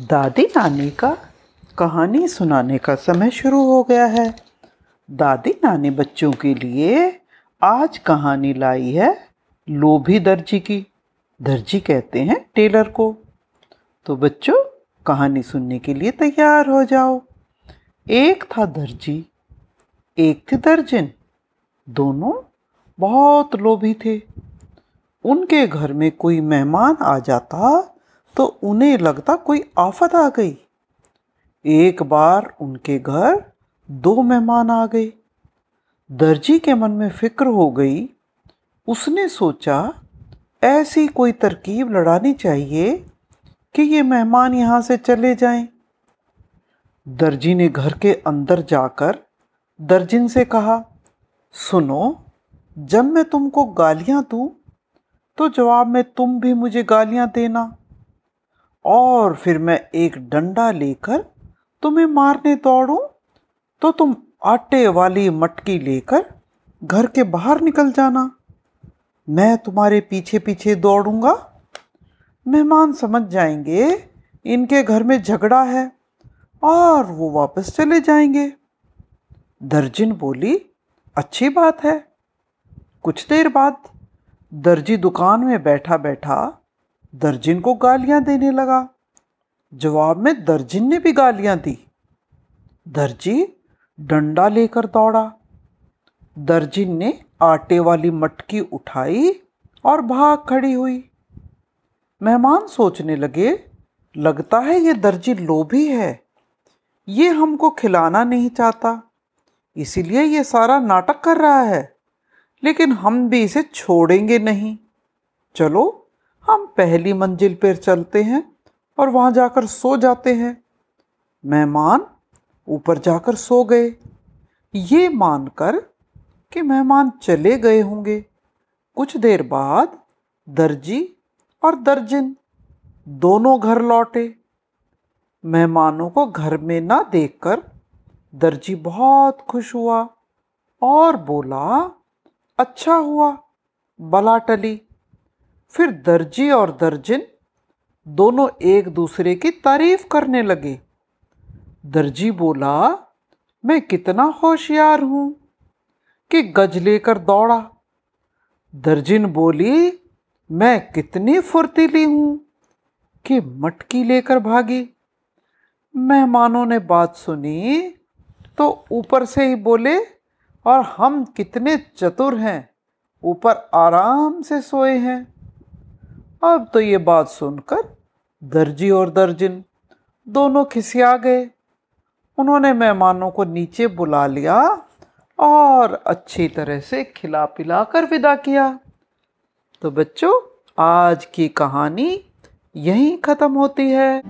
दादी नानी का कहानी सुनाने का समय शुरू हो गया है। दादी नानी बच्चों के लिए आज कहानी लाई है लोभी दर्जी की। दर्जी कहते हैं टेलर को। तो बच्चों, कहानी सुनने के लिए तैयार हो जाओ। एक था दर्जी, एक थी दर्जन। दोनों बहुत लोभी थे। उनके घर में कोई मेहमान आ जाता तो उन्हें लगता कोई आफत आ गई। एक बार उनके घर दो मेहमान आ गए। दर्जी के मन में फ़िक्र हो गई। उसने सोचा, ऐसी कोई तरकीब लड़ानी चाहिए कि ये मेहमान यहाँ से चले जाएँ। दर्जी ने घर के अंदर जाकर दर्जिन से कहा, सुनो, जब मैं तुमको गालियाँ दूँ तो जवाब में तुम भी मुझे गालियाँ देना। और फिर मैं एक डंडा लेकर तुम्हें मारने दौड़ूं तो तुम आटे वाली मटकी लेकर घर के बाहर निकल जाना। मैं तुम्हारे पीछे पीछे दौड़ूँगा। मेहमान समझ जाएँगे, इनके घर में झगड़ा है और वो वापस चले जाएँगे। दर्जिन बोली, अच्छी बात है। कुछ देर बाद दर्जी दुकान में बैठा बैठा दर्जिन को गालियाँ देने लगा। जवाब में दर्जिन ने भी गालियाँ दी। दर्जी डंडा लेकर दौड़ा। दर्जिन ने आटे वाली मटकी उठाई और भाग खड़ी हुई। मेहमान सोचने लगे, लगता है ये दर्जी लोभी है। ये हमको खिलाना नहीं चाहता। इसीलिए ये सारा नाटक कर रहा है। लेकिन हम भी इसे छोड़ेंगे नहीं। चलो हम पहली मंजिल पर चलते हैं और वहाँ जाकर सो जाते हैं। मेहमान ऊपर जाकर सो गए। ये मानकर कि मेहमान चले गए होंगे। कुछ देर बाद दर्जी और दर्जिन दोनों घर लौटे। मेहमानों को घर में ना देखकर दर्जी बहुत खुश हुआ और बोला अच्छा हुआ बला टली फिर दर्जी और दर्जिन दोनों एक दूसरे की तारीफ़ करने लगे। दर्जी बोला, मैं कितना होशियार हूँ कि गज लेकर दौड़ा। दर्जिन बोली, मैं कितनी फुर्तीली हूँ कि मटकी लेकर भागी। मेहमानों ने बात सुनी तो ऊपर से ही बोले, और हम कितने चतुर हैं, ऊपर आराम से सोए हैं। अब तो ये बात सुनकर दर्जी और दर्जिन दोनों खिसिया गए। उन्होंने मेहमानों को नीचे बुला लिया और अच्छी तरह से खिला पिला कर विदा किया। तो बच्चों, आज की कहानी यहीं ख़त्म होती है।